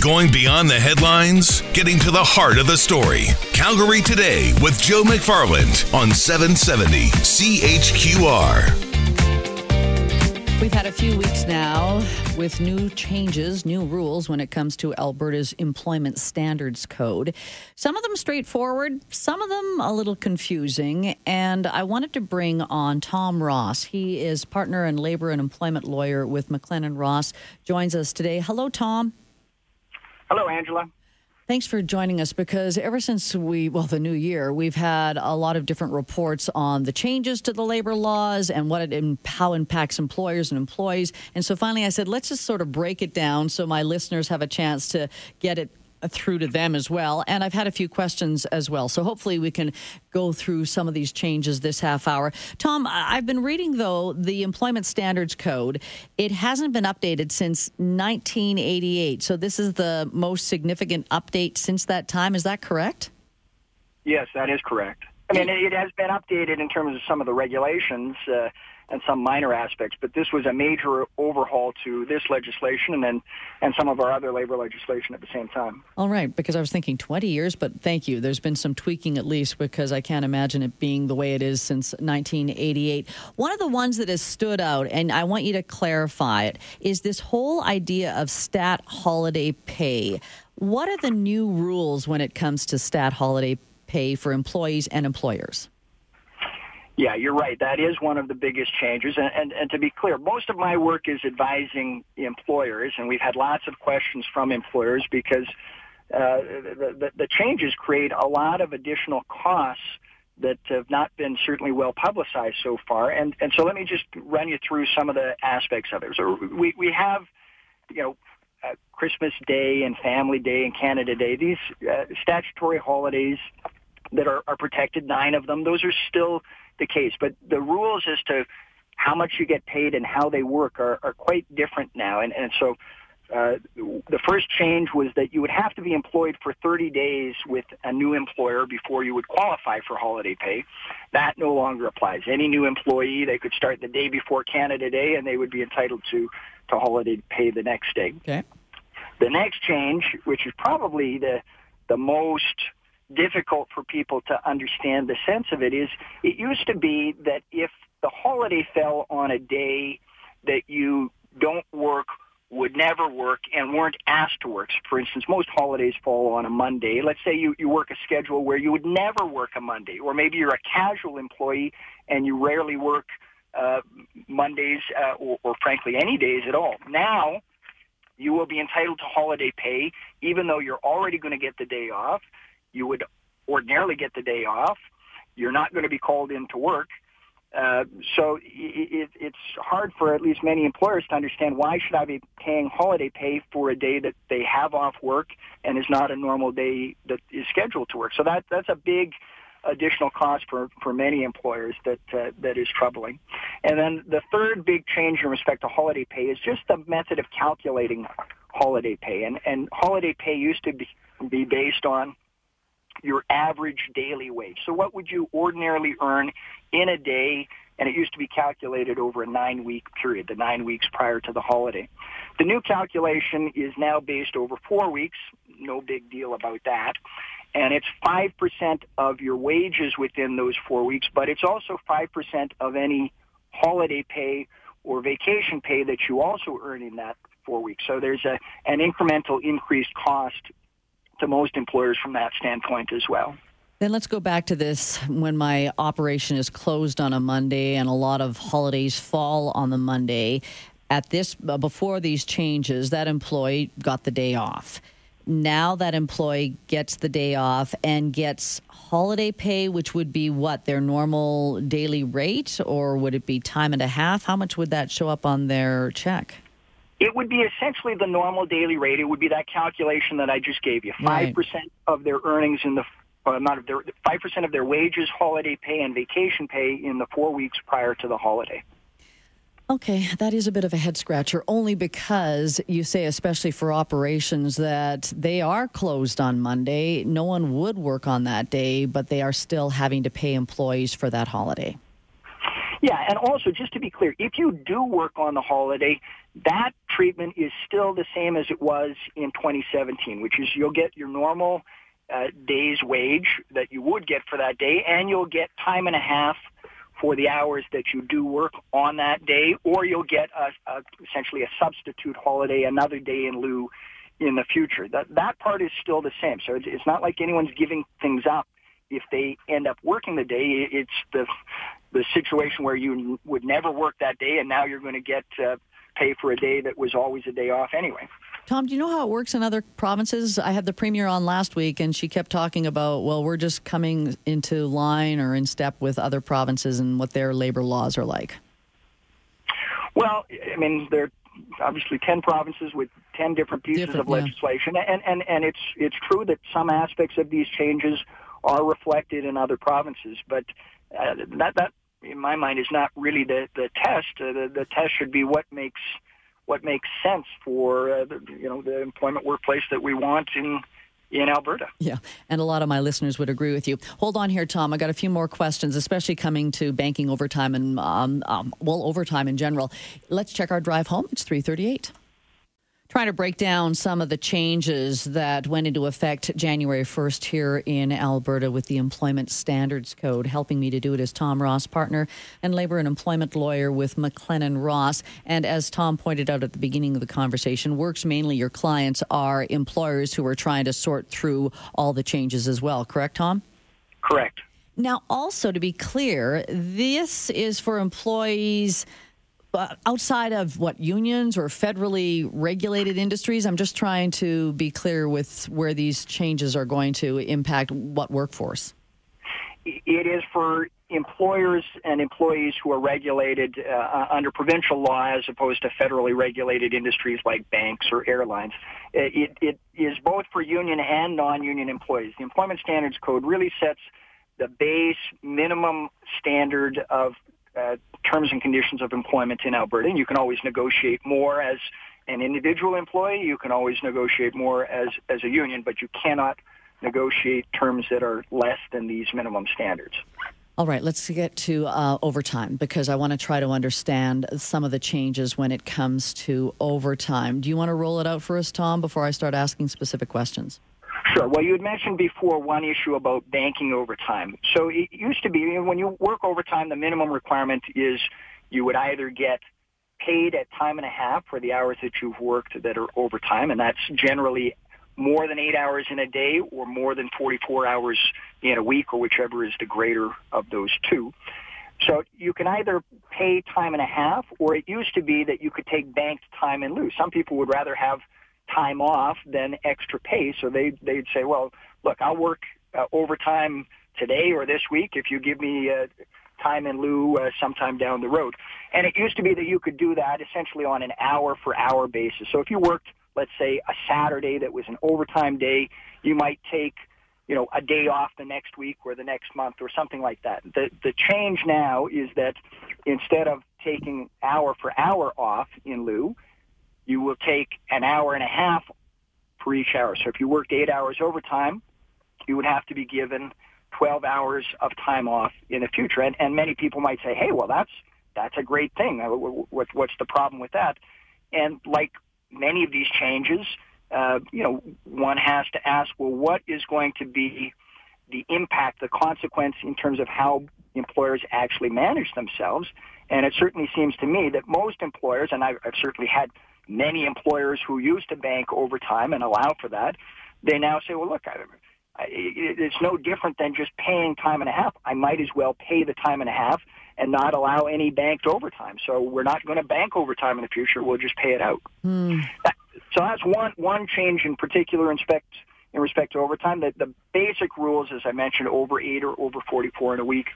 Going beyond the headlines, getting to the heart of the story. Calgary Today with Joe McFarland on 770 CHQR. We've had a few weeks now with new changes, new rules when it comes to Alberta's Employment Standards Code. Some of them straightforward, some of them a little confusing. And I wanted to bring on Tom Ross. He is partner and labor and employment lawyer with McLennan Ross. Joins us today. Hello, Tom. Hello, Angela. Thanks for joining us because ever since we, well, the new year, we've had a lot of different reports on the changes to the labor laws and what it, how impacts employers and employees. And so finally I said, let's just sort of break it down so my listeners have a chance to get it through to them as well. And I've had a few questions as well. So hopefully we can go through some of these changes this half hour. Tom, I've been reading, though, the Employment Standards Code. It hasn't been updated since 1988. So this is the most significant update since that time. Is that correct? Yes, that is correct. I mean, it has been updated in terms of some of the regulations. Uh, and some minor aspects. But this was a major overhaul to this legislation and then and some of our other labor legislation at the same time. All right, because I was thinking 20 years, but thank you. There's been some tweaking at least because I can't imagine it being the way it is since 1988. One of the ones that has stood out, and I want you to clarify it, is this whole idea of stat holiday pay. What are the new rules when it comes to stat holiday pay for employees and employers? Yeah, you're right. That is one of the biggest changes. And, and, and to be clear, most of my work is advising employers, and we've had lots of questions from employers because uh, the, the, the changes create a lot of additional costs that have not been certainly well publicized so far. And, and so let me just run you through some of the aspects of it. So we, we have, you know, uh, Christmas Day and Family Day and Canada Day, these uh, statutory holidays that are, are protected, nine of them, those are still the case. But the rules as to how much you get paid and how they work are, are quite different now. And, and so uh, the first change was that you would have to be employed for 30 days with a new employer before you would qualify for holiday pay. That no longer applies. Any new employee, they could start the day before Canada Day and they would be entitled to, to holiday pay the next day. Okay. The next change, which is probably the, the most difficult for people to understand the sense of it is it used to be that if the holiday fell on a day that you don't work would never work and weren't asked to work. For instance, most holidays fall on a Monday. Let's say you, you work a schedule where you would never work a Monday, or maybe you're a casual employee and you rarely work uh, Mondays uh, or, or frankly any days at all. Now, you will be entitled to holiday pay even though you're already going to get the day off you would ordinarily get the day off. You're not going to be called in to work. Uh, so it, it's hard for at least many employers to understand why should I be paying holiday pay for a day that they have off work and is not a normal day that is scheduled to work. So that that's a big additional cost for, for many employers that uh, that is troubling. And then the third big change in respect to holiday pay is just the method of calculating holiday pay. And and holiday pay used to be, be based on your average daily wage. So what would you ordinarily earn in a day? And it used to be calculated over a nine week period, the nine weeks prior to the holiday. The new calculation is now based over four weeks. No big deal about that. And it's 5% of your wages within those four weeks, but it's also 5% of any holiday pay or vacation pay that you also earn in that four weeks. So there's a, an incremental increased cost to most employers from that standpoint as well. Then let's go back to this when my operation is closed on a Monday and a lot of holidays fall on the Monday. At this, uh, before these changes, that employee got the day off. Now that employee gets the day off and gets holiday pay, which would be what their normal daily rate, or would it be time and a half? How much would that show up on their check? It would be essentially the normal daily rate. It would be that calculation that I just gave you. Five percent right. of their earnings in the uh, not of their five percent of their wages, holiday pay, and vacation pay in the four weeks prior to the holiday. Okay, that is a bit of a head scratcher, only because you say, especially for operations, that they are closed on Monday. No one would work on that day, but they are still having to pay employees for that holiday. Yeah, and also just to be clear, if you do work on the holiday, that treatment is still the same as it was in 2017, which is you'll get your normal uh, day's wage that you would get for that day, and you'll get time and a half for the hours that you do work on that day, or you'll get a, a, essentially a substitute holiday, another day in lieu in the future. That that part is still the same. So it's, it's not like anyone's giving things up if they end up working the day. It's the the situation where you would never work that day, and now you're going to get uh, pay for a day that was always a day off anyway. Tom, do you know how it works in other provinces? I had the premier on last week, and she kept talking about, well, we're just coming into line or in step with other provinces and what their labor laws are like. Well, I mean, there are obviously 10 provinces with 10 different pieces different, of legislation, yeah. and, and, and it's, it's true that some aspects of these changes are reflected in other provinces, but uh, that, that, in my mind, is not really the, the test. Uh, the, the test should be what makes – what makes sense for uh, the, you know the employment workplace that we want in in Alberta. Yeah, and a lot of my listeners would agree with you. Hold on here, Tom. I got a few more questions, especially coming to banking overtime and um, um, well overtime in general. Let's check our drive home. It's three thirty-eight trying to break down some of the changes that went into effect January 1st here in Alberta with the Employment Standards Code. Helping me to do it is Tom Ross, partner and labor and employment lawyer with McLennan Ross. And as Tom pointed out at the beginning of the conversation, works mainly your clients are employers who are trying to sort through all the changes as well. Correct, Tom? Correct. Now, also to be clear, this is for employees outside of what unions or federally regulated industries? I'm just trying to be clear with where these changes are going to impact what workforce. It is for employers and employees who are regulated uh, uh under provincial law as opposed to federally regulated industries like banks or airlines. It, it is both for union and non-union employees. The Employment Standards Code really sets the base minimum standard of uh, terms and conditions of employment in Alberta. And you can always negotiate more as an individual employee. You can always negotiate more as, as a union, but you cannot negotiate terms that are less than these minimum standards. All right, let's get to uh, overtime because I want to try to understand some of the changes when it comes to overtime. Do you want to roll it out for us, Tom, before I start asking specific questions? Sure. Well, you had mentioned before one issue about banking overtime. So it used to be when you work overtime, the minimum requirement is you would either get paid at time and a half for the hours that you've worked that are overtime, and that's generally more than eight hours in a day or more than 44 hours in a week, or whichever is the greater of those two. So you can either pay time and a half, or it used to be that you could take banked time in lieu. Some people would rather have time off than extra pay. So they they'd say, well, look, I'll work uh, overtime today or this week if you give me uh, time in lieu uh, sometime down the road. And it used to be that you could do that essentially on an hour for hour basis. So if you worked, let's say, a Saturday that was an overtime day, you might take you know, a day off the next week or the next month or something like that. The the change now is that instead of taking hour for hour off in lieu, you will take an hour and a half for each hour. So if you worked eight hours overtime, you would have to be given 12 hours of time off in the future. And, and many people might say, hey, well, that's, that's a great thing. Uh, what's the problem with that? And like many of these changes, uh, you know, one has to ask, well, what is going to be the impact, the consequence in terms of how employers actually manage themselves? And it certainly seems to me that most employers, and I've, I've certainly had many employers who used to bank overtime and allow for that, they now say, well, look, I, I, it's no different than just paying time and a half. I might as well pay the time and a half and not allow any banked overtime. So we're not going to bank overtime in the future. We'll just pay it out. Hmm. That, so that's one one change in particular in respect in respect to overtime. The, the basic rules, as I mentioned, over eight or over 44 in a week,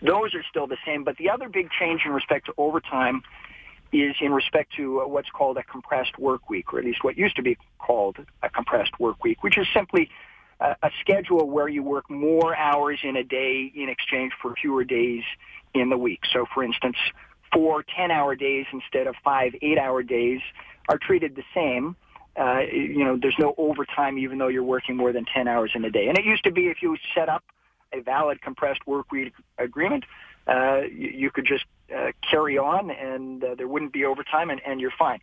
those are still the same. But the other big change in respect to overtime is in respect to uh, what's called a compressed work week, or at least what used to be called a compressed work week, which is simply a, a schedule where you work more hours in a day in exchange for fewer days in the week. So, for instance, four 10-hour days instead of five 8-hour days are treated the same. Uh, you know, there's no overtime even though you're working more than 10 hours in a day. And it used to be if you set up a valid compressed work week agreement, uh, you, you could just uh, carry on and uh, there wouldn't be overtime and, and you're fine.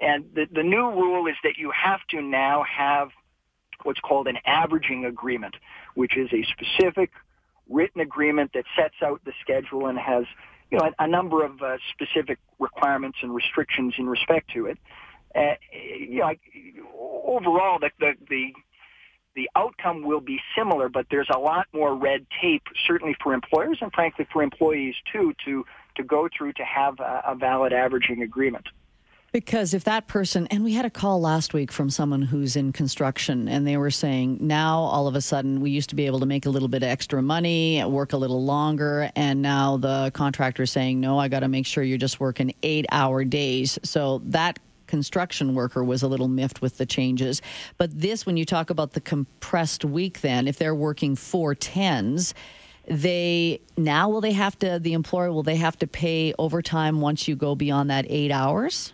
And the, the new rule is that you have to now have what's called an averaging agreement, which is a specific written agreement that sets out the schedule and has you know a, a number of uh, specific requirements and restrictions in respect to it. Uh, you know, overall, the, the the the outcome will be similar, but there's a lot more red tape, certainly for employers and frankly for employees too, to to go through to have a, a valid averaging agreement. Because if that person, and we had a call last week from someone who's in construction, and they were saying now all of a sudden we used to be able to make a little bit extra money, work a little longer, and now the contractor is saying, no, I got to make sure you're just working eight hour days. So that construction worker was a little miffed with the changes. But this, when you talk about the compressed week, then, if they're working four tens, they now will they have to, the employer, will they have to pay overtime once you go beyond that eight hours?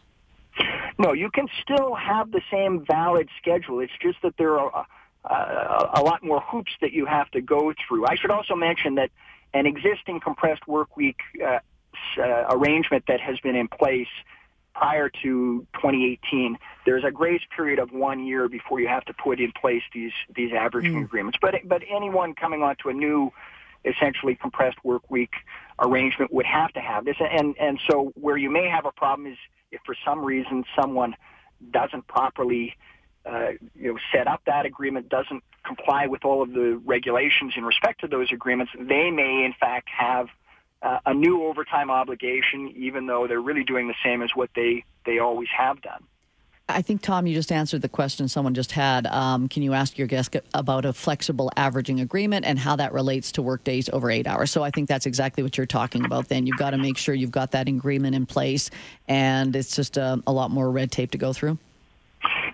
No, you can still have the same valid schedule. It's just that there are a, a, a lot more hoops that you have to go through. I should also mention that an existing compressed work week uh, uh, arrangement that has been in place prior to 2018, there's a grace period of one year before you have to put in place these these averaging mm. agreements. But but anyone coming onto a new, essentially compressed work week arrangement would have to have this. And and so where you may have a problem is if for some reason someone doesn't properly uh, you know, set up that agreement, doesn't comply with all of the regulations in respect to those agreements, they may in fact have uh, a new overtime obligation, even though they're really doing the same as what they, they always have done. I think, Tom, you just answered the question someone just had. Um, can you ask your guest about a flexible averaging agreement and how that relates to work days over eight hours? So I think that's exactly what you're talking about then. You've got to make sure you've got that agreement in place, and it's just a, a lot more red tape to go through.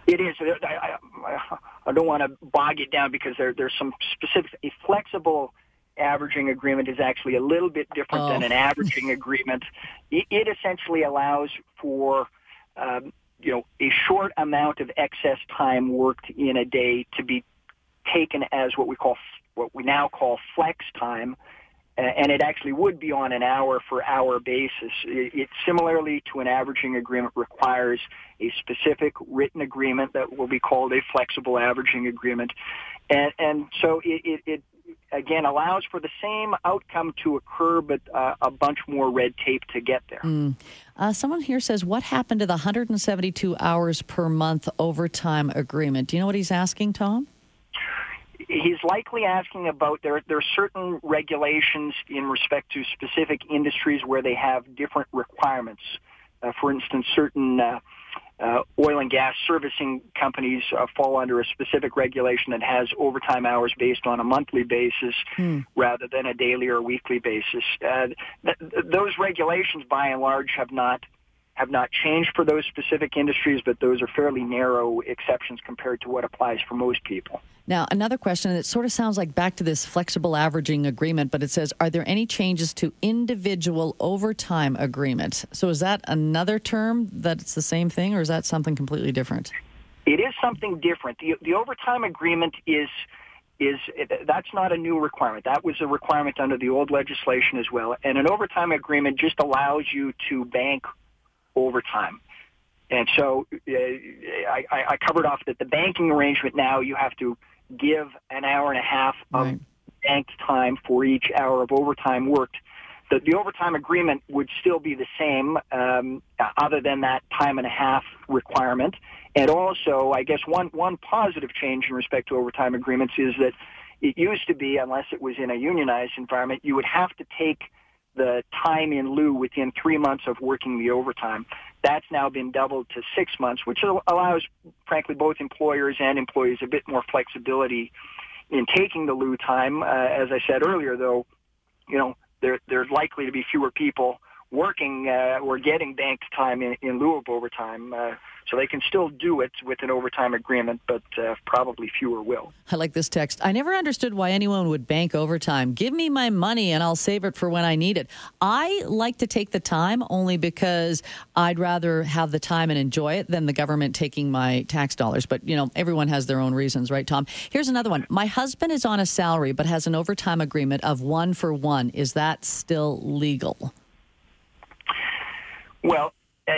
It is. I, I, I don't want to bog it down because there, there's some specifics. A flexible averaging agreement is actually a little bit different oh. than an averaging agreement. It, it essentially allows for um, you know, a short amount of excess time worked in a day to be taken as what we call what we now call flex time, and it actually would be on an hour for hour basis. It, similarly to an averaging agreement requires a specific written agreement that will be called a flexible averaging agreement, and and so it, it, it again allows for the same outcome to occur, but uh, a bunch more red tape to get there. Mm. Uh, someone here says, "What happened to the 172 hours per month overtime agreement?" Do you know what he's asking, Tom? He's likely asking about there. There are certain regulations in respect to specific industries where they have different requirements. Uh, for instance, certain uh, oil and gas servicing companies uh, fall under a specific regulation that has overtime hours based on a monthly basis hmm. rather than a daily or weekly basis. Uh, th- those regulations, by and large, have not have not changed for those specific industries, but those are fairly narrow exceptions compared to what applies for most people. Now, another question, it sort of sounds like back to this flexible averaging agreement, but it says, are there any changes to individual overtime agreement? So is that another term that's the same thing, or is that something completely different? It is something different. The, the overtime agreement is is that's not a new requirement. That was a requirement under the old legislation as well. And an overtime agreement just allows you to bank overtime. And so uh, I, I covered off that the banking arrangement now you have to give an hour and a half of right. banked time for each hour of overtime worked. The, the overtime agreement would still be the same, um, other than that time and a half requirement. And also, I guess one one positive change in respect to overtime agreements is that it used to be, unless it was in a unionized environment, you would have to take the time in lieu within three months of working the overtime. That's now been doubled to six months, which allows, frankly, both employers and employees a bit more flexibility in taking the lieu time. Uh, as I said earlier, though, you know, there, there's likely to be fewer people working uh, or getting banked time in, in lieu of overtime. Uh, so they can still do it with an overtime agreement, but uh, probably fewer will. I like this text. I never understood why anyone would bank overtime. Give me my money and I'll save it for when I need it. I like to take the time only because I'd rather have the time and enjoy it than the government taking my tax dollars. But, you know, everyone has their own reasons, right, Tom? Here's another one. My husband is on a salary but has an overtime agreement of one for one. Is that still legal? Well, uh,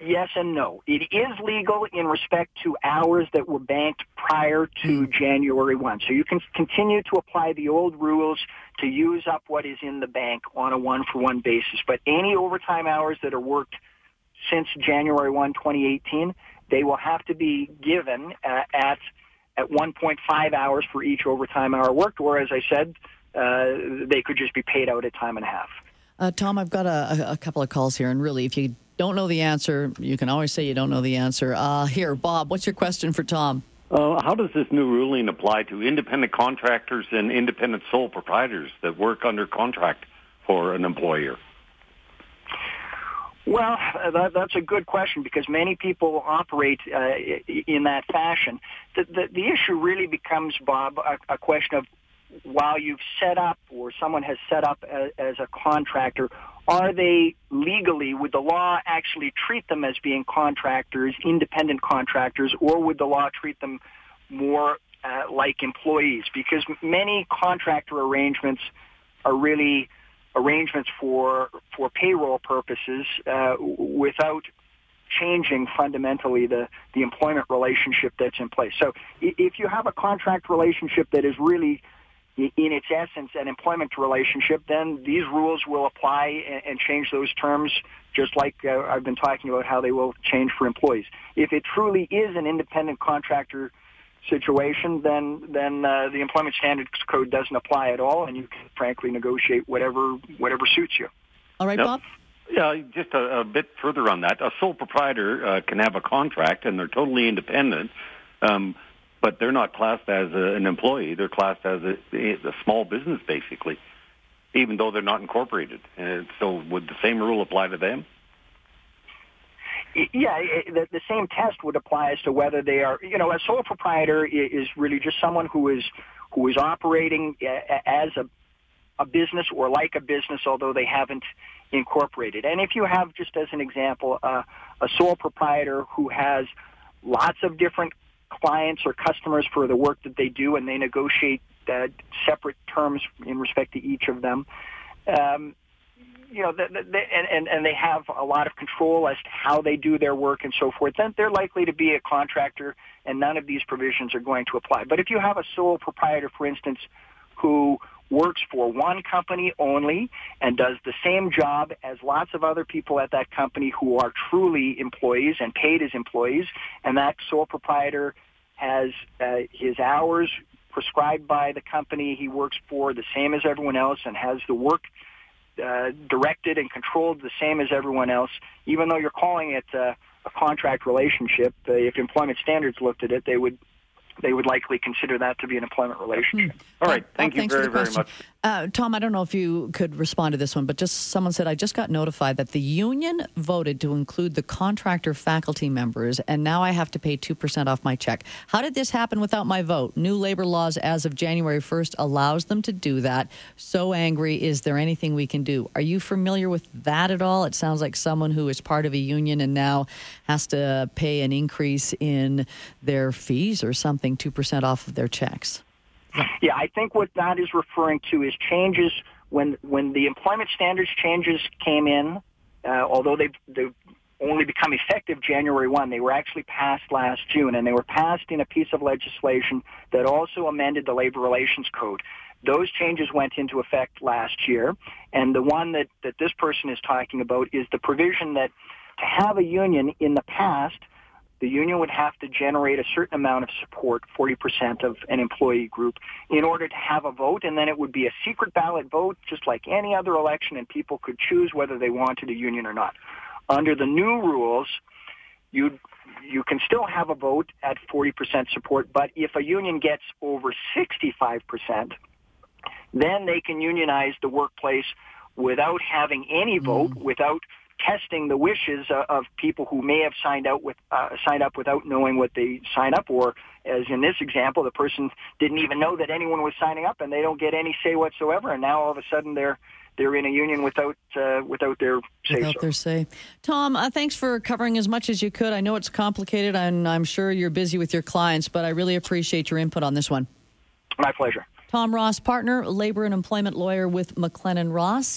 yes and no. It is legal in respect to hours that were banked prior to hmm. January 1. So you can continue to apply the old rules to use up what is in the bank on a one-for-one basis. But any overtime hours that are worked since January 1, 2018, they will have to be given uh, at at 1.5 hours for each overtime hour worked, or as I said, uh, they could just be paid out at time and a half. Uh, Tom, I've got a, a, couple of calls here, and really, if you don't know the answer, you can always say you don't know the answer. Uh, here, Bob, what's your question for Tom? Uh, how does this new ruling apply to independent contractors and independent sole proprietors that work under contract for an employer? Well, that, that's a good question because many people operate uh, in that fashion. The, the, the, issue really becomes, Bob, a, a, question of while you've set up or someone has set up a, as a contractor, are they legally, would the law actually treat them as being contractors, independent contractors, or would the law treat them more uh, like employees? Because many contractor arrangements are really arrangements for for payroll purposes uh, without changing fundamentally the, the employment relationship that's in place. So if you have a contract relationship that is really in its essence an employment relationship, then these rules will apply and, change those terms just like uh, I've been talking about how they will change for employees. If it truly is an independent contractor situation, then then uh, the Employment Standards Code doesn't apply at all, and you can frankly negotiate whatever whatever suits you. All right, yep. Bob. Yeah, just a, a, bit further on that. A sole proprietor uh, can have a contract, and they're totally independent. Um, but they're not classed as a, an employee. They're classed as a, a, small business, basically, even though they're not incorporated. And so, would the same rule apply to them? Yeah, the, the same test would apply as to whether they are, you know, a sole proprietor is really just someone who is who is operating as a a business or like a business, although they haven't incorporated. And if you have, just as an example, uh, a sole proprietor who has lots of different clients or customers for the work that they do, and they negotiate uh, separate terms in respect to each of them. Um, you know, the, the, and, and, and they have a lot of control as to how they do their work and so forth, then they're likely to be a contractor and none of these provisions are going to apply. But if you have a sole proprietor, for instance, who works for one company only and does the same job as lots of other people at that company who are truly employees and paid as employees, and that sole proprietor has uh, his hours prescribed by the company he works for the same as everyone else and has the work uh, directed and controlled the same as everyone else, even though you're calling it uh, a contract relationship. Uh, if employment standards looked at it, they would they would likely consider that to be an employment relationship. Hmm. All right. Thank well, you very, very much. Uh, Tom, I don't know if you could respond to this one, but just someone said, I just got notified that the union voted to include the contractor faculty members, and now I have to pay 2% off my check. How did this happen without my vote? New labor laws as of January 1st allows them to do that. So angry. Is there anything we can do? Are you familiar with that at all? It sounds like someone who is part of a union and now has to pay an increase in their fees or something, 2% off of their checks. Yeah, I think what that is referring to is changes when when the employment standards changes came in. Uh, although they've, they've only become effective January 1. They were actually passed last June, and they were passed in a piece of legislation that also amended the Labor Relations Code. Those changes went into effect last year, and the one that, that this person is talking about is the provision that to have a union in the past – the union would have to generate a certain amount of support, 40% of an employee group, in order to have a vote, and then it would be a secret ballot vote, just like any other election, and people could choose whether they wanted a union or not. Under the new rules, you you can still have a vote at 40% support, but if a union gets over 65%, then they can unionize the workplace without having any vote, mm. without testing the wishes uh, of people who may have signed out with uh, signed up without knowing what they signed up for. As in this example, the person didn't even know that anyone was signing up, and they don't get any say whatsoever. And now all of a sudden they're they're in a union without uh, without their say. Without their say. Tom, uh, thanks for covering as much as you could. I know it's complicated, and I'm sure you're busy with your clients, but I really appreciate your input on this one. My pleasure. Tom Ross, partner, labor and employment lawyer with McLennan Ross.